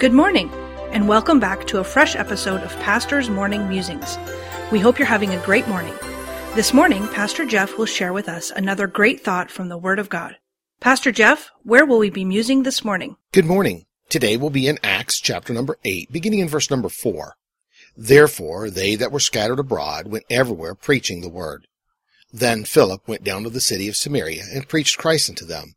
Good morning, and welcome back to a fresh episode of Pastor's Morning Musings. We hope you're having a great morning. This morning, Pastor Jeff will share with us another great thought from the Word of God. Pastor Jeff, where will we be musing this morning? Good morning. Today we'll be in Acts chapter number 8, beginning in verse number 4. Therefore, they that were scattered abroad went everywhere preaching the word. Then Philip went down to the city of Samaria and preached Christ unto them.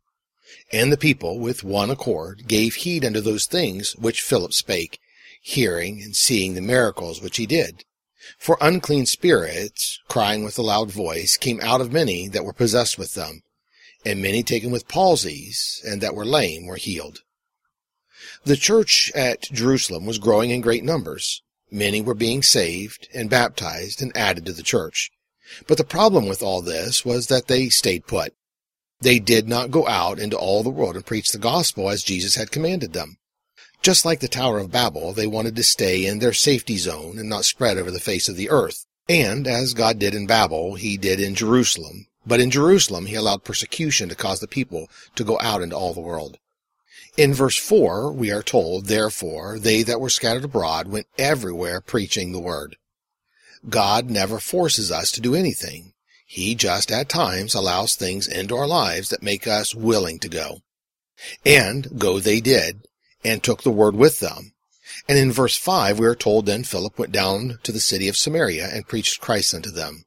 And the people, with one accord, gave heed unto those things which Philip spake, hearing and seeing the miracles which he did. For unclean spirits, crying with a loud voice, came out of many that were possessed with them, and many taken with palsies, and that were lame were healed. The church at Jerusalem was growing in great numbers. Many were being saved and baptized and added to the church. But the problem with all this was that they stayed put. They did not go out into all the world and preach the gospel as Jesus had commanded them. Just like the Tower of Babel, they wanted to stay in their safety zone and not spread over the face of the earth. And as God did in Babel, he did in Jerusalem. But in Jerusalem, he allowed persecution to cause the people to go out into all the world. In verse 4, we are told, Therefore, they that were scattered abroad went everywhere preaching the word. God never forces us to do anything. He just at times allows things into our lives that make us willing to go. And go they did, and took the word with them. And in verse 5 we are told then Philip went down to the city of Samaria and preached Christ unto them.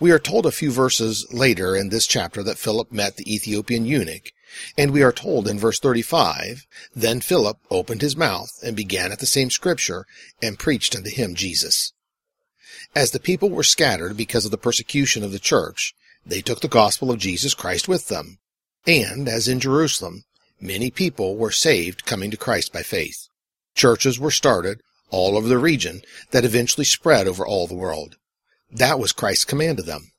We are told a few verses later in this chapter that Philip met the Ethiopian eunuch, and we are told in verse 35, Then Philip opened his mouth and began at the same scripture and preached unto him Jesus. As the people were scattered because of the persecution of the church, they took the gospel of Jesus Christ with them. And, as in Jerusalem, many people were saved coming to Christ by faith. Churches were started all over the region that eventually spread over all the world. That was Christ's command to them.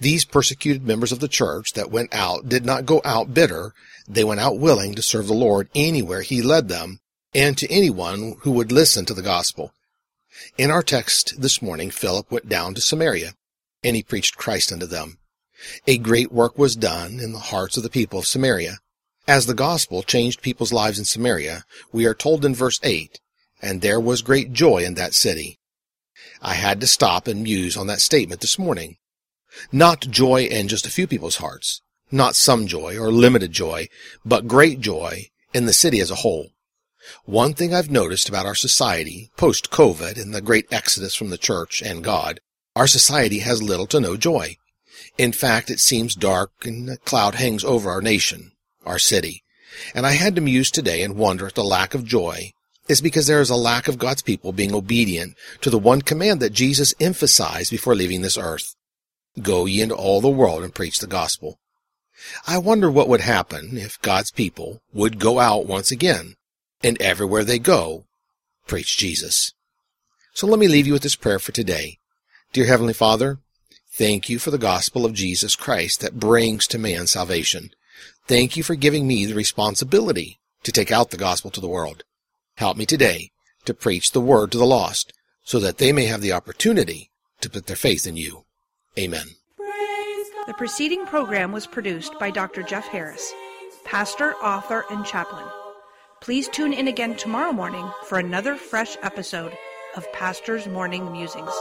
These persecuted members of the church that went out did not go out bitter. They went out willing to serve the Lord anywhere he led them and to anyone who would listen to the gospel. In our text this morning, Philip went down to Samaria, and he preached Christ unto them. A great work was done in the hearts of the people of Samaria. As the gospel changed people's lives in Samaria, we are told in verse 8, and there was great joy in that city. I had to stop and muse on that statement this morning. Not joy in just a few people's hearts, not some joy or limited joy, but great joy in the city as a whole. One thing I've noticed about our society, post-COVID and the great exodus from the church and God, our society has little to no joy. In fact, it seems dark and a cloud hangs over our nation, our city. And I had to muse today and wonder at the lack of joy is because there is a lack of God's people being obedient to the one command that Jesus emphasized before leaving this earth. Go ye into all the world and preach the gospel. I wonder what would happen if God's people would go out once again and everywhere they go, preach Jesus. So let me leave you with this prayer for today. Dear Heavenly Father, thank you for the gospel of Jesus Christ that brings to man salvation. Thank you for giving me the responsibility to take out the gospel to the world. Help me today to preach the word to the lost so that they may have the opportunity to put their faith in you. Amen. The preceding program was produced by Dr. Jeff Harris, pastor, author, and chaplain. Please tune in again tomorrow morning for another fresh episode of Pastor's Morning Musings.